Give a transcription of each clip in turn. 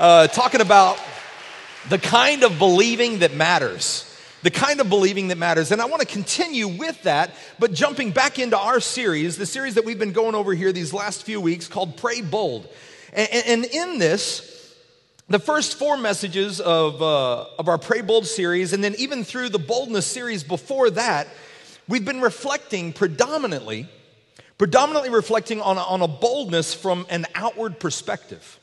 uh, talking about the kind of believing that matters. The kind of believing that matters. And I want to continue with that, but jumping back into our series, the series that we've been going over here these last few weeks called Pray Bold. And, and in this, the first four messages of, uh, of our Pray Bold series, and then even through the boldness series before that, we've been reflecting predominantly predominantly reflecting on on a boldness from an outward perspective.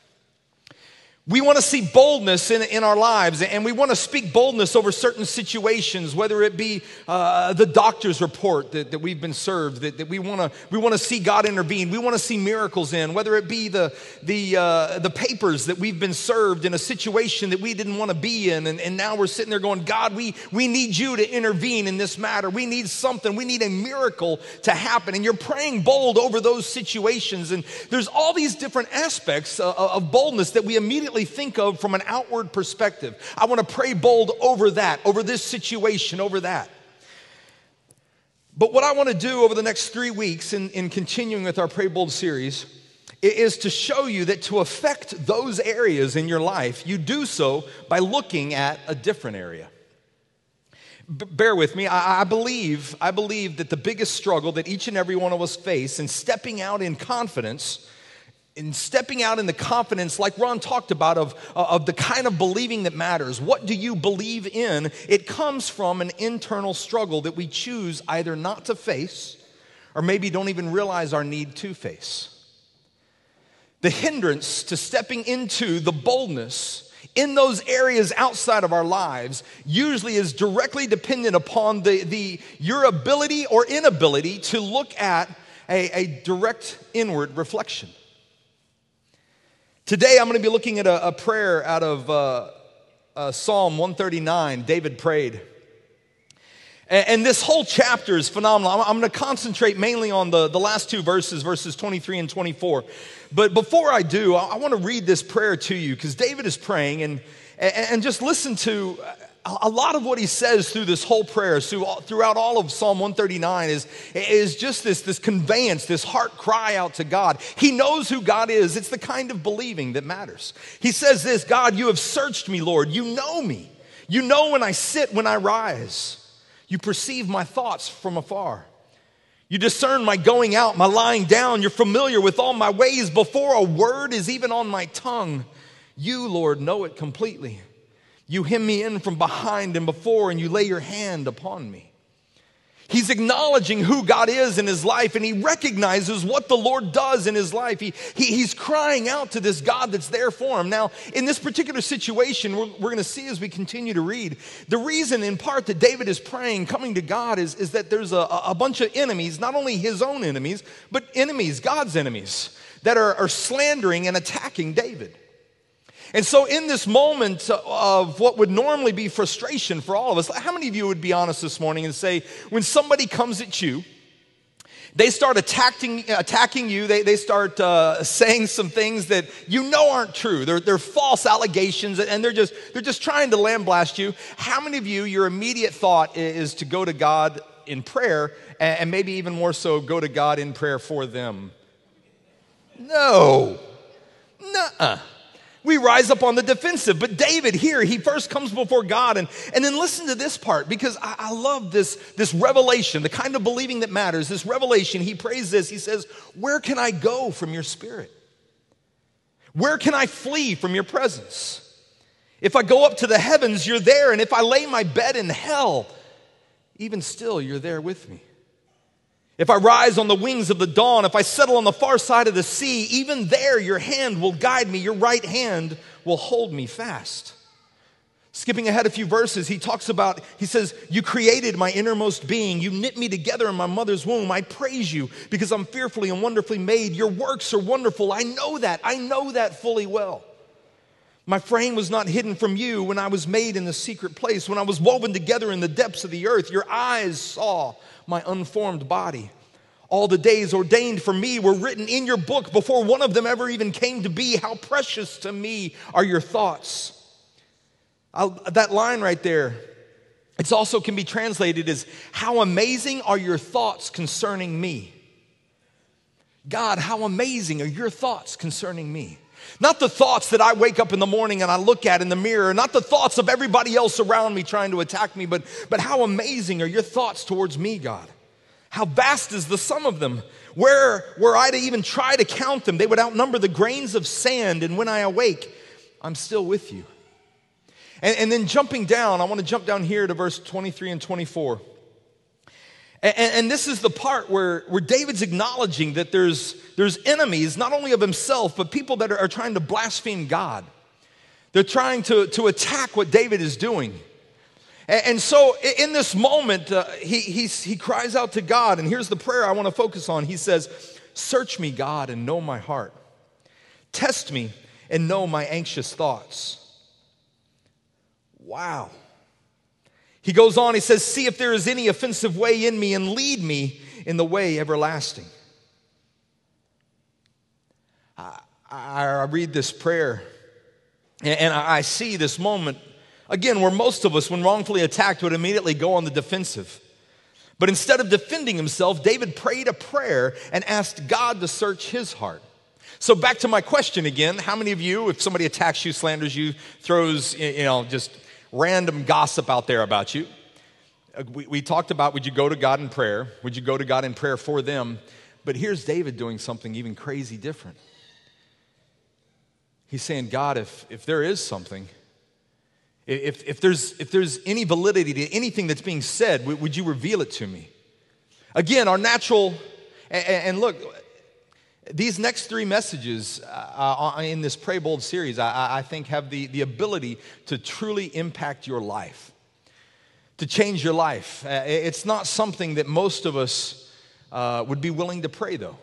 We want to see boldness in, in our lives, and we want to speak boldness over certain situations, whether it be uh, the doctor's report that, that we've been served, that, that we, want to, we want to see God intervene. We want to see miracles in, whether it be the, the, uh, the papers that we've been served in a situation that we didn't want to be in, and, and now we're sitting there going, God, we, we need you to intervene in this matter. We need something. We need a miracle to happen. And you're praying bold over those situations. And there's all these different aspects of, uh, of boldness that we immediately think of from an outward perspective. I want to pray bold over that, over this situation, over that. But what I want to do over the next three weeks in, in continuing with our Pray Bold series is to show you that to affect those areas in your life, you do so by looking at a different area. B- bear with me. I, I, believe, I believe that the biggest struggle that each and every one of us face in stepping out in confidence in stepping out in the confidence, like Ron talked about, of, uh, of the kind of believing that matters. What do you believe in? It comes from an internal struggle that we choose either not to face or maybe don't even realize our need to face. The hindrance to stepping into the boldness in those areas outside of our lives usually is directly dependent upon the, the, your ability or inability to look at a, a direct inward reflection. Today, I'm going to be looking at a, a prayer out of uh, uh, Psalm 139. David prayed. And, and, this whole chapter is phenomenal. I'm, I'm going to concentrate mainly on the, the last two verses, verses 23 and 24. But before I do, I, I want to read this prayer to you because David is praying and, and, and just listen to a lot of what he says through this whole prayer, throughout all of Psalm 139, is, is just this, this conveyance, this heart cry out to God. He knows who God is. It's the kind of believing that matters. He says this God, you have searched me, Lord. You know me. You know when I sit, when I rise. You perceive my thoughts from afar. You discern my going out, my lying down. You're familiar with all my ways before a word is even on my tongue. You, Lord, know it completely. You hem me in from behind and before, and you lay your hand upon me. He's acknowledging who God is in his life and he recognizes what the Lord does in his life. He, he he's crying out to this God that's there for him. Now, in this particular situation, we're, we're going to see as we continue to read, the reason in part that David is praying, coming to God, is, is that there's a, a bunch of enemies, not only his own enemies, but enemies, God's enemies, that are, are slandering and attacking David. And so, in this moment of what would normally be frustration for all of us, how many of you would be honest this morning and say, when somebody comes at you, they start attacking, attacking you. They, they start uh, saying some things that you know aren't true. They're, they're false allegations and they're just, they're just trying to lambaste you. How many of you, your immediate thought is to go to God in prayer and maybe even more so, go to God in prayer for them? No. Nuh we rise up on the defensive. But David here, he first comes before God. And, and then listen to this part because I, I love this, this revelation, the kind of believing that matters. This revelation, he prays this. He says, Where can I go from your spirit? Where can I flee from your presence? If I go up to the heavens, you're there. And if I lay my bed in hell, even still, you're there with me. If I rise on the wings of the dawn, if I settle on the far side of the sea, even there your hand will guide me, your right hand will hold me fast. Skipping ahead a few verses, he talks about, he says, You created my innermost being. You knit me together in my mother's womb. I praise you because I'm fearfully and wonderfully made. Your works are wonderful. I know that. I know that fully well. My frame was not hidden from you when I was made in the secret place, when I was woven together in the depths of the earth. Your eyes saw my unformed body. All the days ordained for me were written in your book before one of them ever even came to be. How precious to me are your thoughts. I'll, that line right there, it also can be translated as, How amazing are your thoughts concerning me? God, how amazing are your thoughts concerning me? Not the thoughts that I wake up in the morning and I look at in the mirror, not the thoughts of everybody else around me trying to attack me, but, but how amazing are your thoughts towards me, God? How vast is the sum of them? Where were I to even try to count them? They would outnumber the grains of sand, and when I awake, I'm still with you. And, and then jumping down, I want to jump down here to verse 23 and 24. And, and, this is the part where, where David's acknowledging that there's, there's enemies, not only of himself, but people that are, are trying to blaspheme God. They're trying to, to attack what David is doing. And, and so in this moment, uh, he, he cries out to God, and here's the prayer I want to focus on. He says, Search me, God, and know my heart. Test me and know my anxious thoughts. Wow. He goes on, he says, See if there is any offensive way in me and lead me in the way everlasting. I, I read this prayer and I see this moment again where most of us, when wrongfully attacked, would immediately go on the defensive. But instead of defending himself, David prayed a prayer and asked God to search his heart. So back to my question again. How many of you, if somebody attacks you, slanders you, throws, you know, just random gossip out there about you. Uh, we, we talked about would you go to God in prayer? Would you go to God in prayer for them? But here's David doing something even crazy different. He's saying, God, if, if there is something, if, if, there's, if there's any validity to anything that's being said, would, you reveal it to me? Again, our natural, and, and look, these next three messages uh, uh, in this Pray Bold series, I, I, think, have the, the ability to truly impact your life, to change your life. Uh, it's not something that most of us uh, would be willing to pray, though.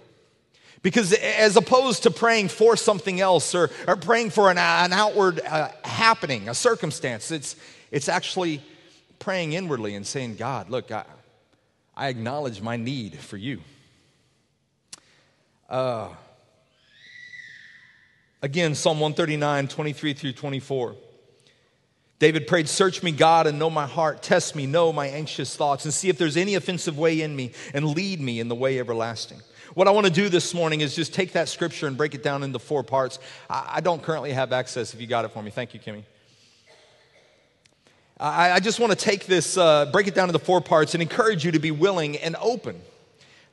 Because as opposed to praying for something else or, or praying for an, an outward uh, happening, a circumstance, it's, it's actually praying inwardly and saying, God, look, I, I acknowledge my need for you. Uh, again, Psalm 139, 23 through 24. David prayed, Search me, God, and know my heart. Test me, know my anxious thoughts, and see if there's any offensive way in me, and lead me in the way everlasting. What I want to do this morning is just take that scripture and break it down into four parts. I, don't currently have access if you got it for me. Thank you, Kimmy. I, I just want to take this, uh, break it down into four parts, and encourage you to be willing and open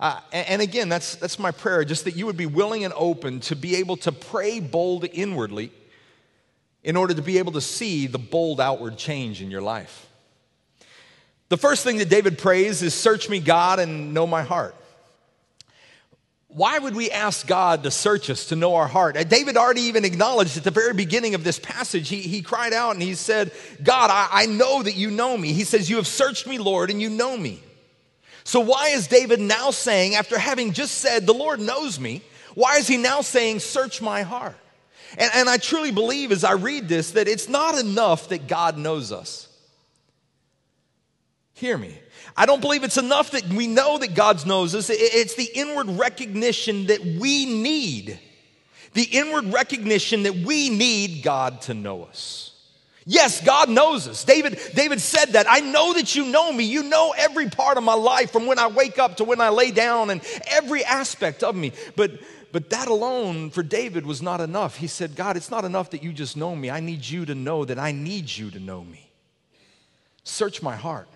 uh, and again, that's, that's my prayer, just that you would be willing and open to be able to pray bold inwardly in order to be able to see the bold outward change in your life. The first thing that David prays is, Search me, God, and know my heart. Why would we ask God to search us, to know our heart? David already even acknowledged at the very beginning of this passage, he, he cried out and he said, God, I, I know that you know me. He says, You have searched me, Lord, and you know me. So, why is David now saying, after having just said, The Lord knows me, why is he now saying, Search my heart? And, and I truly believe as I read this that it's not enough that God knows us. Hear me. I don't believe it's enough that we know that God knows us. It's the inward recognition that we need. The inward recognition that we need God to know us. Yes, God knows us. David, David said that. I know that you know me. You know every part of my life from when I wake up to when I lay down and every aspect of me. But but that alone for David was not enough. He said, God, it's not enough that you just know me. I need you to know that I need you to know me. Search my heart.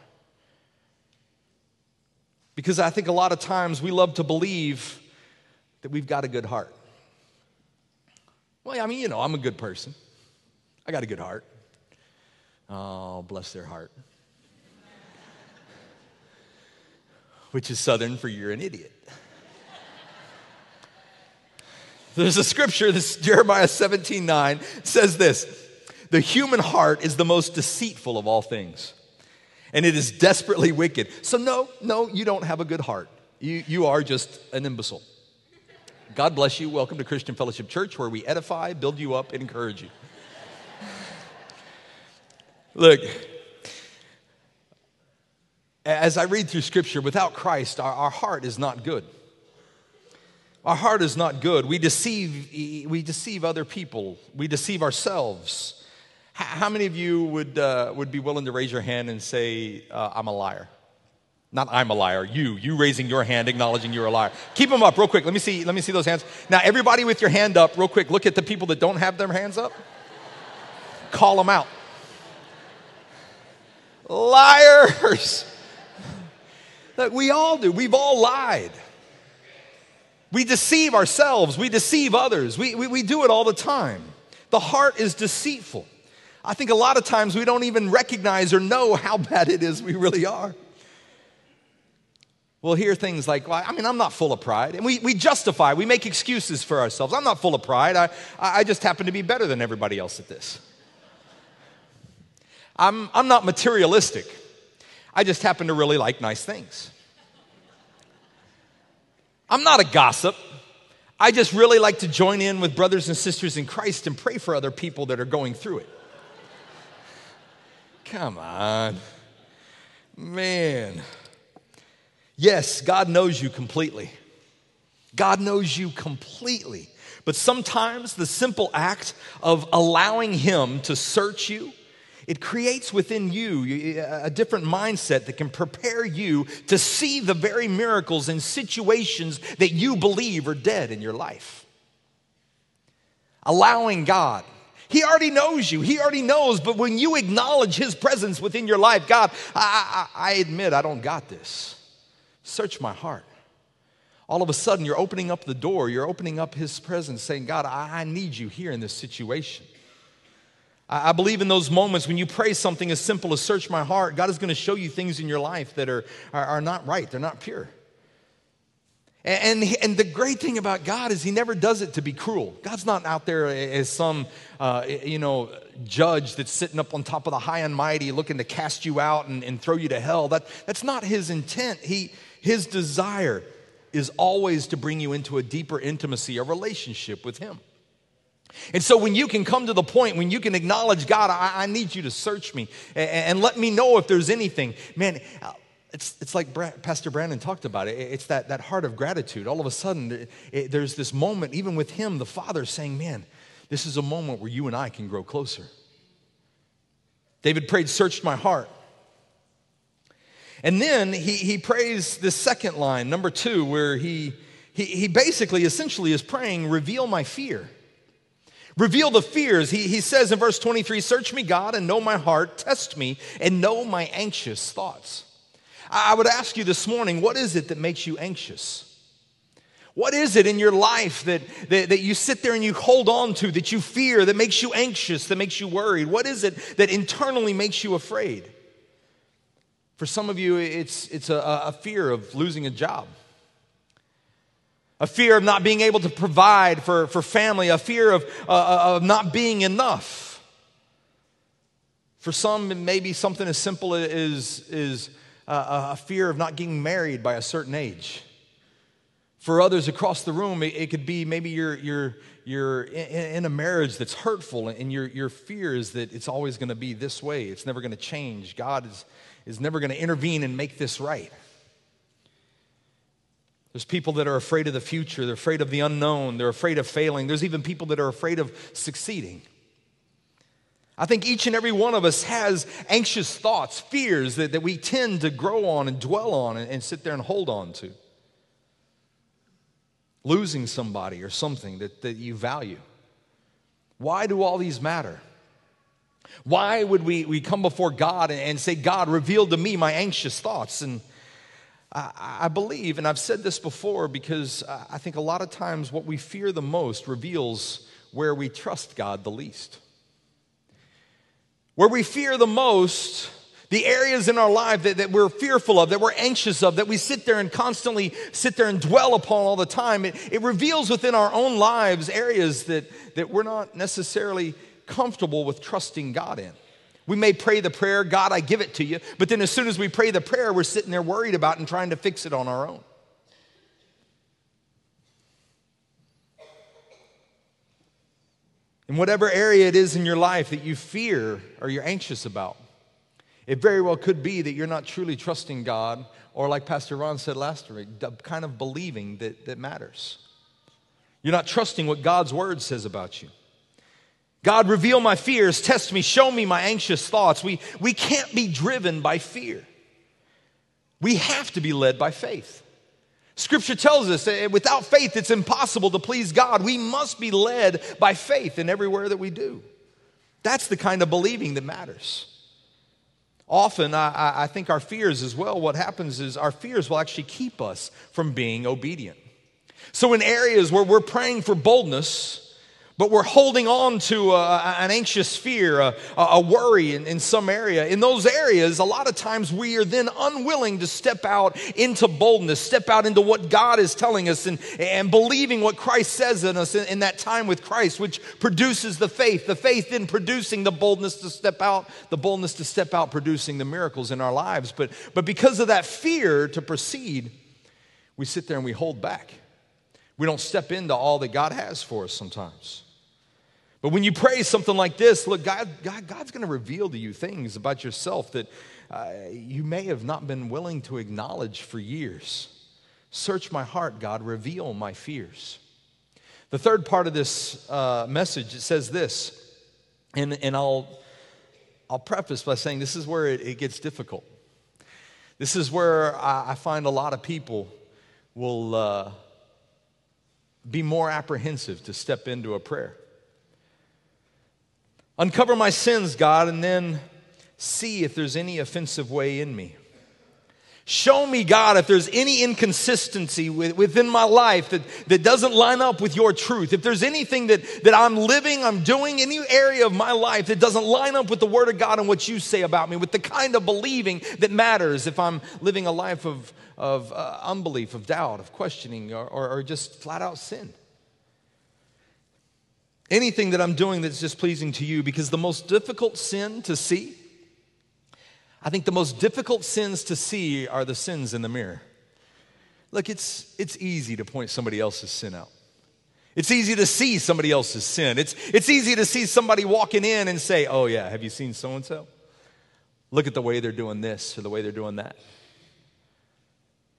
Because I think a lot of times we love to believe that we've got a good heart. Well, I mean, you know, I'm a good person. I got a good heart. Oh, bless their heart. Which is Southern for you're an idiot. There's a scripture, this Jeremiah 17 9 says this The human heart is the most deceitful of all things, and it is desperately wicked. So, no, no, you don't have a good heart. You, you are just an imbecile. God bless you. Welcome to Christian Fellowship Church, where we edify, build you up, and encourage you. Look, as I read through scripture, without Christ, our, our heart is not good. Our heart is not good. We deceive, we deceive other people, we deceive ourselves. How many of you would, uh, would be willing to raise your hand and say, uh, I'm a liar? Not I'm a liar, you, you raising your hand, acknowledging you're a liar. Keep them up real quick. Let me see, let me see those hands. Now, everybody with your hand up, real quick, look at the people that don't have their hands up. Call them out. Liars. That we all do. We've all lied. We deceive ourselves. We deceive others. We, we, we do it all the time. The heart is deceitful. I think a lot of times we don't even recognize or know how bad it is we really are we'll hear things like, well, I mean, I'm not full of pride. And we, we justify, we make excuses for ourselves. I'm not full of pride. I, I just happen to be better than everybody else at this. I'm, I'm not materialistic. I just happen to really like nice things. I'm not a gossip. I just really like to join in with brothers and sisters in Christ and pray for other people that are going through it. Come on. Man. Yes, God knows you completely. God knows you completely. But sometimes the simple act of allowing Him to search you, it creates within you a different mindset that can prepare you to see the very miracles and situations that you believe are dead in your life. Allowing God. He already knows you. He already knows. But when you acknowledge His presence within your life, God, I, I, I admit I don't got this. Search my heart. All of a sudden, you're opening up the door, you're opening up His presence, saying, God, I, I need you here in this situation. I, believe in those moments when you pray something as simple as search my heart, God is going to show you things in your life that are, are, are not right, they're not pure. And, and, and, the great thing about God is He never does it to be cruel. God's not out there as some, uh, you know, judge that's sitting up on top of the high and mighty looking to cast you out and, and throw you to hell. That, that's not His intent. He, his desire is always to bring you into a deeper intimacy, a relationship with Him. And so, when you can come to the point when you can acknowledge, God, I, I need you to search me and, and, let me know if there's anything, man, it's, it's like Pastor Brandon talked about it. It's that, that heart of gratitude. All of a sudden, it, it, there's this moment, even with Him, the Father, saying, Man, this is a moment where you and I can grow closer. David prayed, Searched my heart. And then he, he prays the second line, number two, where he, he, he basically, essentially, is praying, Reveal my fear. Reveal the fears. He, he says in verse 23 Search me, God, and know my heart. Test me, and know my anxious thoughts. I would ask you this morning what is it that makes you anxious? What is it in your life that, that, that, you sit there and you hold on to, that you fear, that makes you anxious, that makes you worried? What is it that internally makes you afraid? For some of you, it's, it's a, a fear of losing a job, a fear of not being able to provide for, for family, a fear of, uh, uh of not being enough. For some, it may be something as simple as, as uh, a fear of not getting married by a certain age. For others across the room, it, it could be maybe you're, you're, you're in, in, a marriage that's hurtful and your, your fear is that it's always going to be this way. It's never going to change. God is is never going to intervene and make this right. There's people that are afraid of the future, they're afraid of the unknown, they're afraid of failing. There's even people that are afraid of succeeding. I think each and every one of us has anxious thoughts, fears that, that we tend to grow on and dwell on and, and sit there and hold on to. Losing somebody or something that, that you value. Why do all these matter? Why would we, we come before God and, and say, God, reveal to me my anxious thoughts? And I, I believe, and I've said this before, because I think a lot of times what we fear the most reveals where we trust God the least. Where we fear the most, the areas in our life that, that we're fearful of, that we're anxious of, that we sit there and constantly sit there and dwell upon all the time, it, it reveals within our own lives areas that, that we're not necessarily comfortable with trusting God in. We may pray the prayer, God, I give it to you, but then as soon as we pray the prayer, we're sitting there worried about and trying to fix it on our own. In whatever area it is in your life that you fear or you're anxious about, it very well could be that you're not truly trusting God, or like Pastor Ron said last week, kind of believing that, that matters. You're not trusting what God's word says about you. God, reveal my fears, test me, show me my anxious thoughts. We, we can't be driven by fear. We have to be led by faith. Scripture tells us that without faith, it's impossible to please God. We must be led by faith in everywhere that we do. That's the kind of believing that matters. Often, I, I, think our fears as well, what happens is our fears will actually keep us from being obedient. So, in areas where we're praying for boldness, but we're holding on to an anxious fear, a, a worry in, in, some area. In those areas, a lot of times we are then unwilling to step out into boldness, step out into what God is telling us, and, and believing what Christ says in us in, in that time with Christ, which produces the faith. The faith in producing the boldness to step out, the boldness to step out, producing the miracles in our lives. But, but because of that fear to proceed, we sit there and we hold back. We don't step into all that God has for us sometimes. But when you pray something like this, look, God, God God's going to reveal to you things about yourself that uh, you may have not been willing to acknowledge for years. Search my heart, God, reveal my fears. The third part of this uh, message it says this, and, and I'll, I'll preface by saying this is where it, it gets difficult. This is where I, I, find a lot of people will uh, be more apprehensive to step into a prayer. Uncover my sins, God, and then see if there's any offensive way in me. Show me, God, if there's any inconsistency within my life that, that doesn't line up with your truth. If there's anything that, that I'm living, I'm doing, any area of my life that doesn't line up with the Word of God and what you say about me, with the kind of believing that matters, if I'm living a life of, of uh, unbelief, of doubt, of questioning, or, or, or just flat out sin anything that I'm doing that's displeasing to you because the most difficult sin to see, I think the most difficult sins to see are the sins in the mirror. Look, it's, it's easy to point somebody else's sin out. It's easy to see somebody else's sin. It's, it's easy to see somebody walking in and say, Oh, yeah, have you seen so and so? Look at the way they're doing this or the way they're doing that.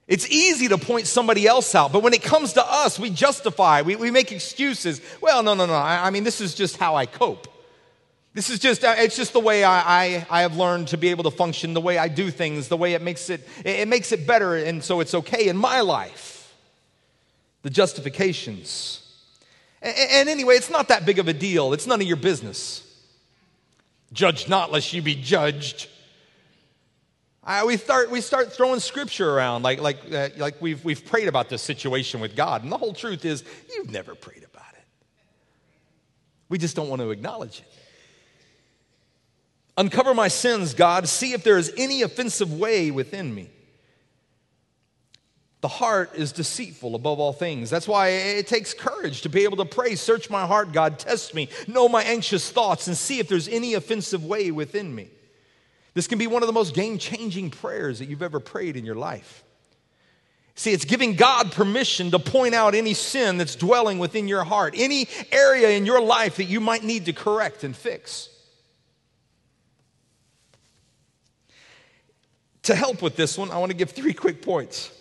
It's easy to point somebody else out, but when it comes to us, we justify, we, we make excuses. Well, no, no, no. I, I mean, this is just how I cope. This is just, uh, it's just the way I, I, I, have learned to be able to function, the way I do things, the way it makes it, it makes it better, and so it's okay in my life. The justifications. And, and anyway, it's not that big of a deal. It's none of your business. Judge not, lest you be judged. I, we, start, we start throwing scripture around like, like, uh, like we've, we've prayed about this situation with God. And the whole truth is, you've never prayed about it. We just don't want to acknowledge it. Uncover my sins, God. See if there is any offensive way within me. The heart is deceitful above all things. That's why it takes courage to be able to pray, Search my heart, God, test me, know my anxious thoughts, and see if there's any offensive way within me. This can be one of the most game changing prayers that you've ever prayed in your life. See, it's giving God permission to point out any sin that's dwelling within your heart, any area in your life that you might need to correct and fix. To help with this one, I want to give three quick points.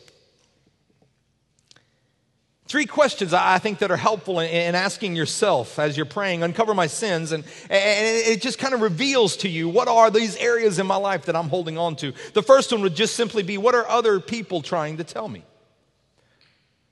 Three questions I think that are helpful in asking yourself as you're praying, uncover my sins, and, and it just kind of reveals to you what are these areas in my life that I'm holding on to. The first one would just simply be what are other people trying to tell me?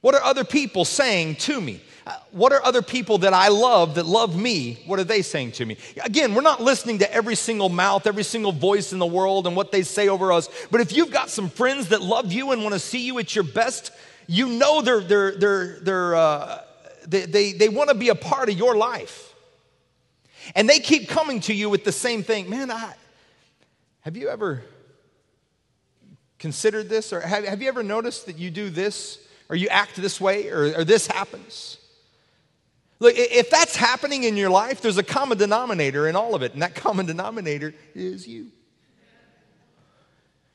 What are other people saying to me? Uh, what are other people that I love that love me? What are they saying to me? Again, we're not listening to every single mouth, every single voice in the world and what they say over us. But if you've got some friends that love you and want to see you at your best, you know they're, they're, they're, they're, uh, they, they, they want to be a part of your life. And they keep coming to you with the same thing. Man, I, have you ever considered this? Or have, have you ever noticed that you do this? Or you act this way? Or, or this happens? Look, if that's happening in your life, there's a common denominator in all of it. And that common denominator is you.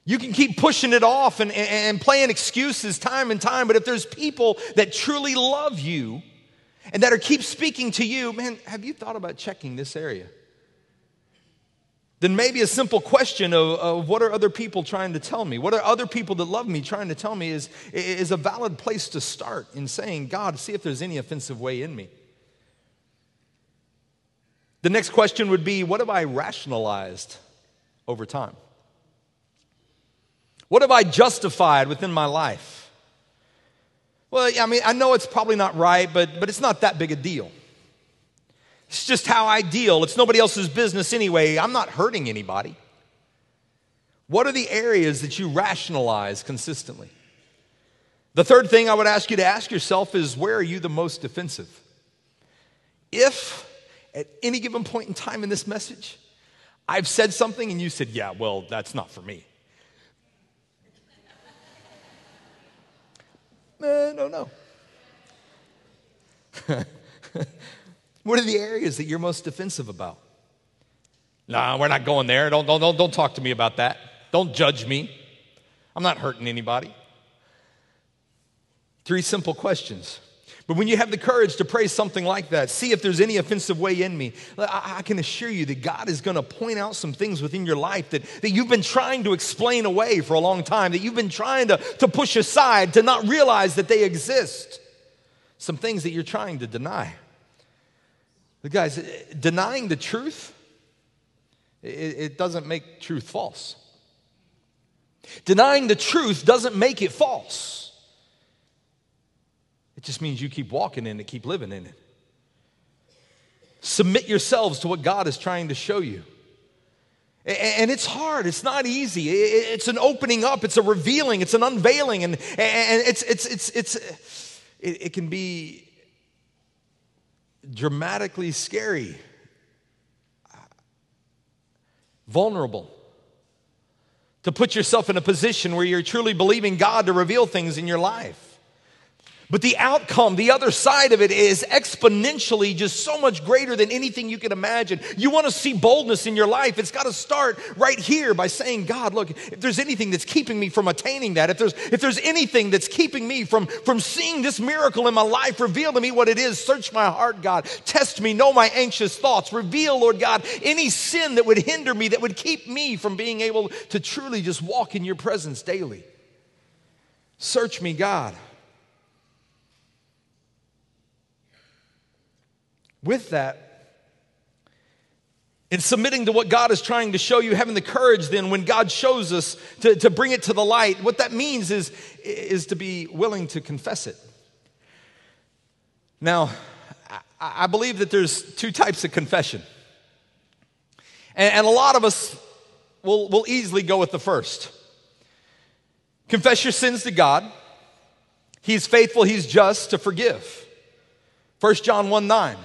You can keep pushing it off and, and playing excuses time and time, but if there's people that truly love you and that are keep speaking to you, man, have you thought about checking this area? Then maybe a simple question of, of what are other people trying to tell me? What are other people that love me trying to tell me is, is a valid place to start in saying, God, see if there's any offensive way in me. The next question would be, what have I rationalized over time? What have I justified within my life? Well, I mean, I know it's probably not right, but, but it's not that big a deal. It's just how I deal. It's nobody else's business anyway. I'm not hurting anybody. What are the areas that you rationalize consistently? The third thing I would ask you to ask yourself is where are you the most defensive? If at any given point in time in this message, I've said something and you said, yeah, well, that's not for me. Uh, no, no. what are the areas that you're most defensive about? No, we're not going there. Don't, don't, don't, don't talk to me about that. Don't judge me. I'm not hurting anybody. Three simple questions. But when you have the courage to pray something like that, see if there's any offensive way in me, I, can assure you that God is going to point out some things within your life that, that you've been trying to explain away for a long time, that you've been trying to, to push aside, to not realize that they exist. Some things that you're trying to deny. But guys, eh, denying the truth, it, it doesn't make truth false. Denying the truth doesn't make it false. It just means you keep walking in it, keep living in it. Submit yourselves to what God is trying to show you. And it's hard, it's not easy. It's an opening up, it's a revealing, it's an unveiling, and, and it's, it's, it's, it's, it, it can be dramatically scary, vulnerable. To put yourself in a position where you're truly believing God to reveal things in your life. But the outcome, the other side of it is exponentially just so much greater than anything you can imagine. You want to see boldness in your life, it's got to start right here by saying, God, look, if there's anything that's keeping me from attaining that, if there's, if there's anything that's keeping me from, from seeing this miracle in my life, reveal to me what it is. Search my heart, God. Test me, know my anxious thoughts. Reveal, Lord God, any sin that would hinder me, that would keep me from being able to truly just walk in your presence daily. Search me, God. With that, in submitting to what God is trying to show you, having the courage then when God shows us to, to bring it to the light, what that means is, is to be willing to confess it. Now, I, believe that there's two types of confession. And, and a lot of us will, will easily go with the first. Confess your sins to God. He's faithful, He's just to forgive. 1 John 1 9.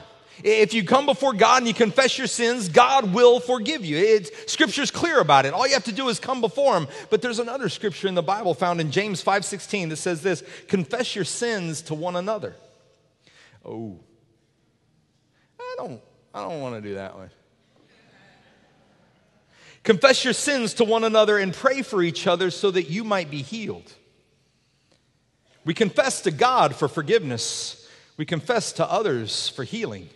If you come before God and you confess your sins, God will forgive you. It's, scripture's clear about it. All you have to do is come before him. But there's another scripture in the Bible found in James 5:16 that says this, confess your sins to one another. Oh. I don't I don't want to do that one. Confess your sins to one another and pray for each other so that you might be healed. We confess to God for forgiveness. We confess to others for healing.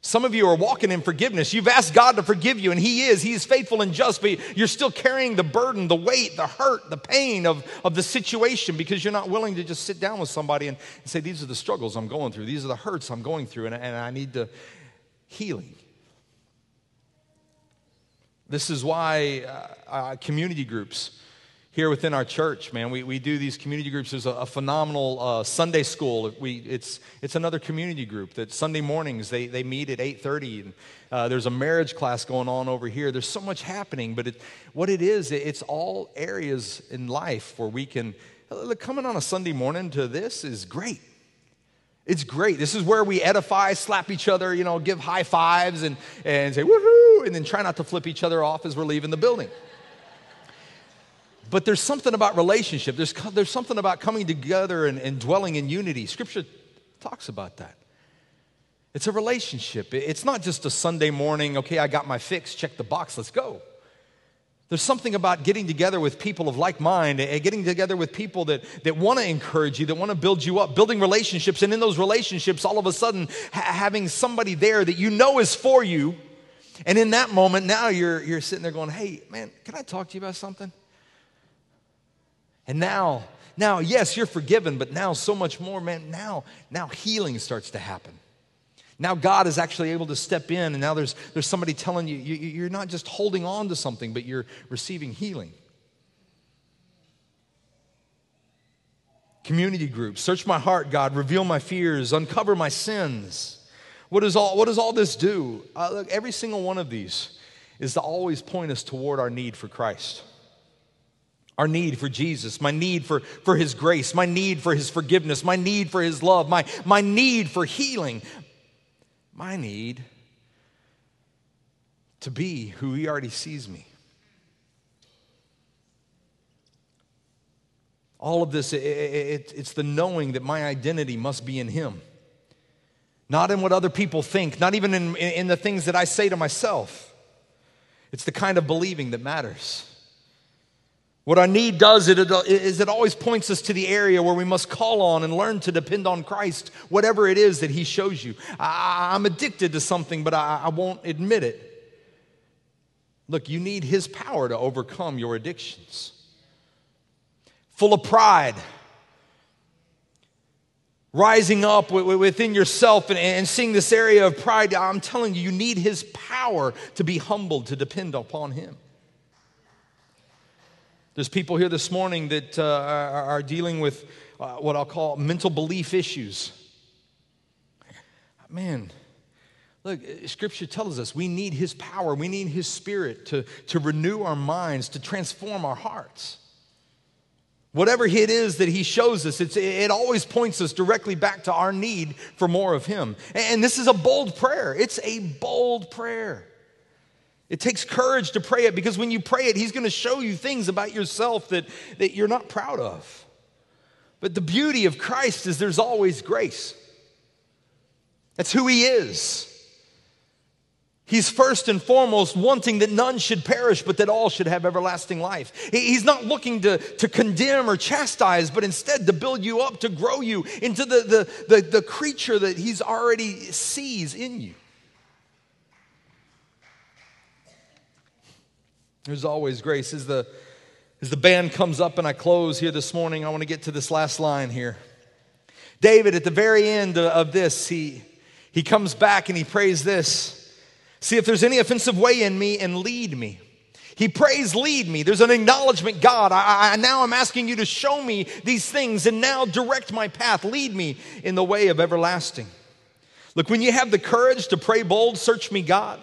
Some of you are walking in forgiveness. You've asked God to forgive you, and He is. He is faithful and just, but you're still carrying the burden, the weight, the hurt, the pain of, of the situation because you're not willing to just sit down with somebody and, and say, These are the struggles I'm going through. These are the hurts I'm going through, and, and I need the healing. This is why uh, uh, community groups here within our church, man. We, we do these community groups. There's a, a phenomenal uh, Sunday school. We, it's, it's another community group that Sunday mornings they, they meet at 8.30. And, uh, there's a marriage class going on over here. There's so much happening, but it, what it is, it's all areas in life where we can, look, coming on a Sunday morning to this is great. It's great. This is where we edify, slap each other, you know, give high fives and, and say woohoo, and then try not to flip each other off as we're leaving the building. But there's something about relationship. There's, there's something about coming together and, and dwelling in unity. Scripture talks about that. It's a relationship. It's not just a Sunday morning, okay, I got my fix, check the box, let's go. There's something about getting together with people of like mind and getting together with people that, that want to encourage you, that want to build you up, building relationships. And in those relationships, all of a sudden, ha- having somebody there that you know is for you. And in that moment, now you're, you're sitting there going, hey, man, can I talk to you about something? And now, now, yes, you're forgiven, but now so much more, man. Now, now healing starts to happen. Now God is actually able to step in, and now there's, there's somebody telling you, you you're not just holding on to something, but you're receiving healing. Community groups, search my heart, God, reveal my fears, uncover my sins. What, is all, what does all this do? Uh, look, every single one of these is to always point us toward our need for Christ. Our need for Jesus, my need for, for His grace, my need for His forgiveness, my need for His love, my, my need for healing, my need to be who He already sees me. All of this, it, it, it's the knowing that my identity must be in Him, not in what other people think, not even in, in the things that I say to myself. It's the kind of believing that matters. What our need does is it always points us to the area where we must call on and learn to depend on Christ, whatever it is that He shows you. I, am addicted to something, but I, I won't admit it. Look, you need His power to overcome your addictions full of pride, rising up within yourself and seeing this area of pride, I'm telling you, you need His power to be humbled, to depend upon Him. There's people here this morning that uh, are dealing with uh, what I'll call mental belief issues. Man, look, Scripture tells us we need His power, we need His Spirit to, to renew our minds, to transform our hearts. Whatever it is that he shows us, it always points us directly back to our need for more of him. And this is a bold prayer. It's a bold prayer. It takes courage to pray it because when you pray it, he's going to show you things about yourself that, that you're not proud of. But the beauty of Christ is there's always grace. That's who he is. He's first and foremost wanting that none should perish, but that all should have everlasting life. He's not looking to, to condemn or chastise, but instead to build you up, to grow you into the, the, the, the creature that He's already sees in you. There's always grace. As the, as the band comes up and I close here this morning, I want to get to this last line here. David, at the very end of this, he, he comes back and he prays this. See if there's any offensive way in me and lead me. He prays, lead me. There's an acknowledgement, God, I, I, now I'm asking you to show me these things and now direct my path. Lead me in the way of everlasting. Look, when you have the courage to pray bold, search me, God.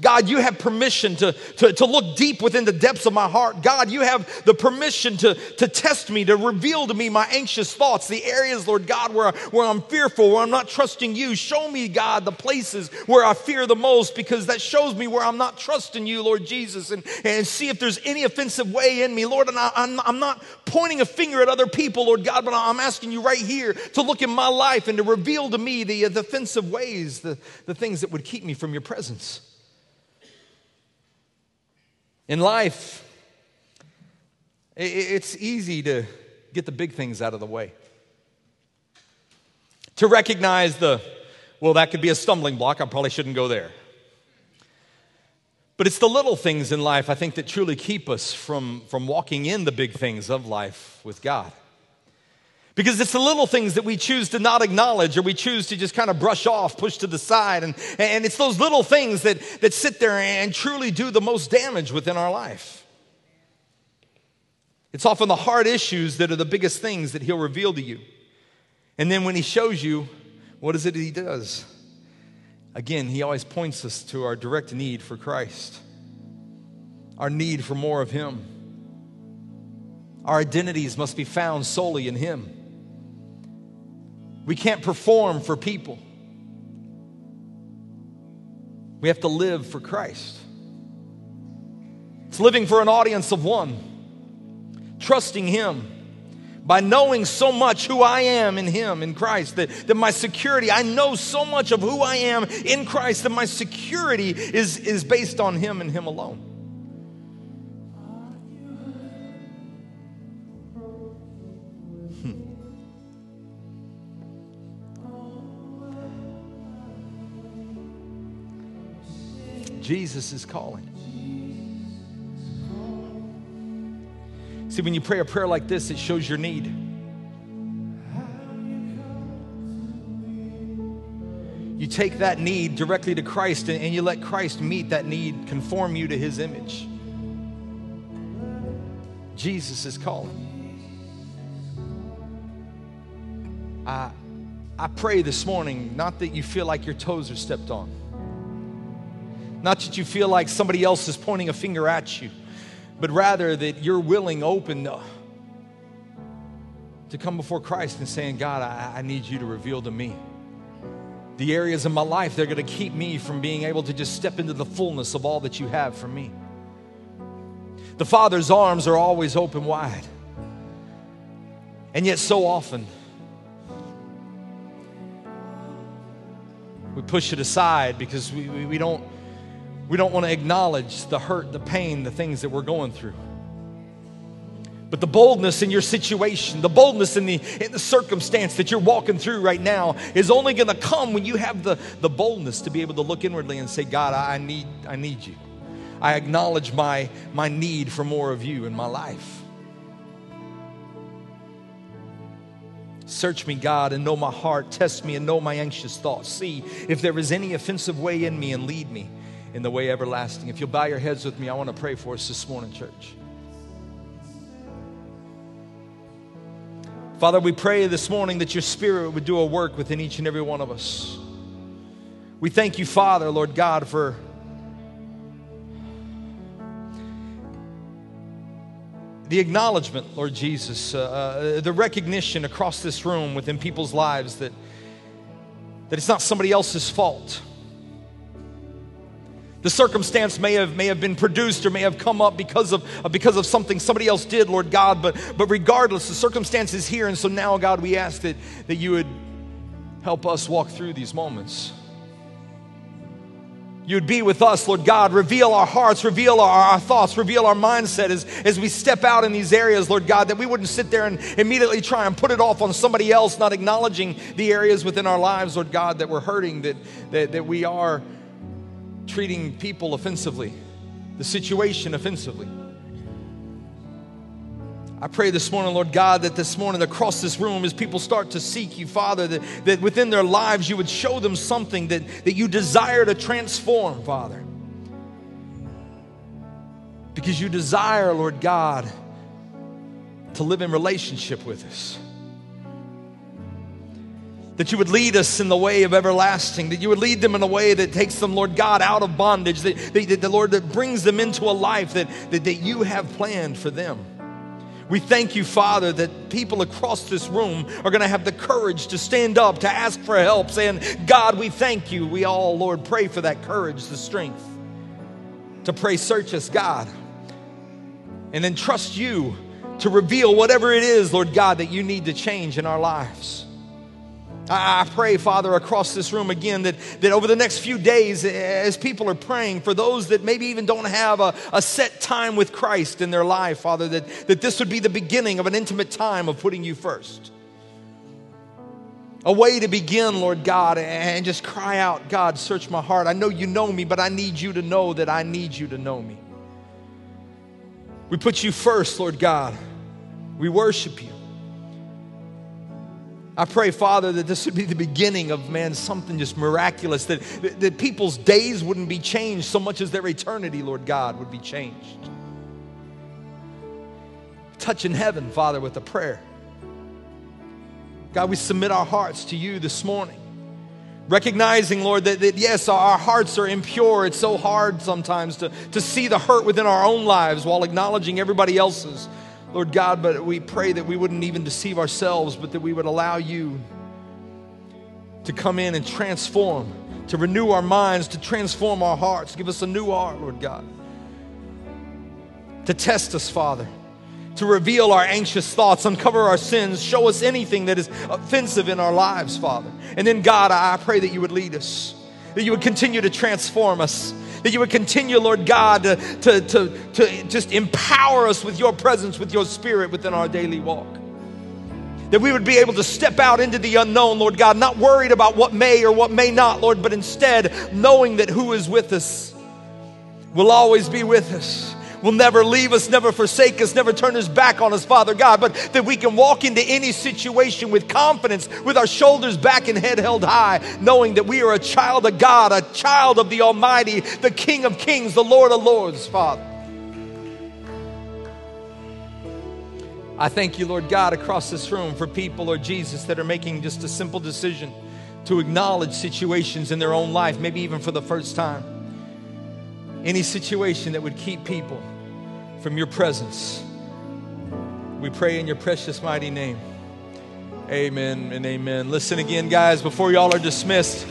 God, you have permission to, to, to, look deep within the depths of my heart. God, you have the permission to, to test me, to reveal to me my anxious thoughts, the areas, Lord God, where, where I'm fearful, where I'm not trusting you. Show me, God, the places where I fear the most because that shows me where I'm not trusting you, Lord Jesus, and, and see if there's any offensive way in me, Lord. And I, I'm, I'm not pointing a finger at other people, Lord God, but I'm asking you right here to look in my life and to reveal to me the, the offensive ways, the, the things that would keep me from your presence. In life, it's easy to get the big things out of the way. To recognize the, well, that could be a stumbling block, I probably shouldn't go there. But it's the little things in life, I think, that truly keep us from, from walking in the big things of life with God. Because it's the little things that we choose to not acknowledge or we choose to just kind of brush off, push to the side. And, and it's those little things that, that sit there and truly do the most damage within our life. It's often the hard issues that are the biggest things that He'll reveal to you. And then when He shows you, what is it He does? Again, He always points us to our direct need for Christ, our need for more of Him. Our identities must be found solely in Him. We can't perform for people. We have to live for Christ. It's living for an audience of one, trusting Him by knowing so much who I am in Him, in Christ, that, that my security, I know so much of who I am in Christ, that my security is, is based on Him and Him alone. Jesus is calling. See, when you pray a prayer like this, it shows your need. You take that need directly to Christ and you let Christ meet that need, conform you to his image. Jesus is calling. I, I pray this morning, not that you feel like your toes are stepped on, not that you feel like somebody else is pointing a finger at you, but rather that you're willing, open to, come before Christ and saying, God, I, I need you to reveal to me the areas of my life that are going to keep me from being able to just step into the fullness of all that you have for me. The Father's arms are always open wide. And yet, so often, we push it aside because we, we, we don't, we don't want to acknowledge the hurt, the pain, the things that we're going through. But the boldness in your situation, the boldness in the, in the circumstance that you're walking through right now is only going to come when you have the, the boldness to be able to look inwardly and say, God, I need, I need you. I acknowledge my, my need for more of you in my life. Search me, God, and know my heart. Test me and know my anxious thoughts. See if there is any offensive way in me and lead me in the way everlasting. If you'll bow your heads with me, I want to pray for us this morning, church. Father, we pray this morning that your Spirit would do a work within each and every one of us. We thank you, Father, Lord God, for the acknowledgement, Lord Jesus, uh, uh, the recognition across this room within people's lives that, that it's not somebody else's fault. The circumstance may have, may have been produced or may have come up because of, uh, because of something somebody else did, Lord God, but, but regardless, the circumstance is here. And so now, God, we ask that, that you would help us walk through these moments. You'd be with us, Lord God. Reveal our hearts, reveal our, our, thoughts, reveal our mindset as, as we step out in these areas, Lord God, that we wouldn't sit there and immediately try and put it off on somebody else, not acknowledging the areas within our lives, Lord God, that we're hurting, that, that, that we are treating people offensively, the situation offensively. I pray this morning, Lord God, that this morning across this room, as people start to seek you, Father, that, that within their lives you would show them something that, that you desire to transform, Father. Because you desire, Lord God, to live in relationship with us that you would lead us in the way of everlasting, that you would lead them in a way that takes them, Lord God, out of bondage, that, that, the Lord, that brings them into a life that, that, that you have planned for them. We thank you, Father, that people across this room are going to have the courage to stand up, to ask for help, saying, God, we thank you. We all, Lord, pray for that courage, the strength to pray, search us, God, and then trust you to reveal whatever it is, Lord God, that you need to change in our lives. I pray, Father, across this room again that, that over the next few days, as people are praying for those that maybe even don't have a, a set time with Christ in their life, Father, that, that this would be the beginning of an intimate time of putting you first. A way to begin, Lord God, and just cry out, God, search my heart. I know you know me, but I need you to know that I need you to know me. We put you first, Lord God. We worship you. I pray, Father, that this would be the beginning of, man, something just miraculous, that, that people's days wouldn't be changed so much as their eternity, Lord God, would be changed. Touch in heaven, Father, with a prayer. God, we submit our hearts to you this morning. Recognizing, Lord, that, that, yes, our hearts are impure. It's so hard sometimes to, to see the hurt within our own lives while acknowledging everybody else's. Lord God, but we pray that we wouldn't even deceive ourselves, but that we would allow you to come in and transform, to renew our minds, to transform our hearts. Give us a new heart, Lord God. To test us, Father. To reveal our anxious thoughts, uncover our sins, show us anything that is offensive in our lives, Father. And then, God, I pray that you would lead us, that you would continue to transform us that you would continue, Lord God, to, to, to, to just empower us with your presence, with your spirit within our daily walk. That we would be able to step out into the unknown, Lord God, not worried about what may or what may not, Lord, but instead knowing that who is with us will always be with us will never leave us, never forsake us, never turn his back on us, Father God, but that we can walk into any situation with confidence, with our shoulders back and head held high, knowing that we are a child of God, a child of the Almighty, the King of Kings, the Lord of Lords, Father. I thank you, Lord God, across this room for people, Lord Jesus, that are making just a simple decision to acknowledge situations in their own life, maybe even for the first time. Any situation that would keep people from your presence. We pray in your precious, mighty name. Amen and amen. Listen again, guys, before y'all are dismissed.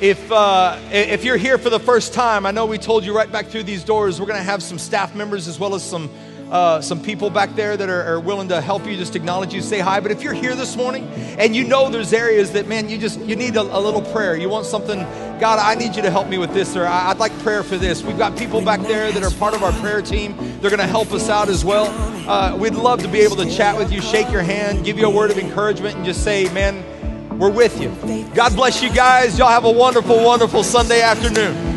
If, uh, if you're here for the first time, I know we told you right back through these doors, we're going to have some staff members as well as some uh, some people back there that are, are, willing to help you, just acknowledge you, say hi. But if you're here this morning and you know there's areas that, man, you just you need a, a little prayer. You want something, God, I need you to help me with this, or I'd like prayer for this. We've got people back there that are part of our prayer team. They're going to help us out as well. Uh, we'd love to be able to chat with you, shake your hand, give you a word of encouragement, and just say, man, we're with you. God bless you guys. Y'all have a wonderful, wonderful Sunday afternoon.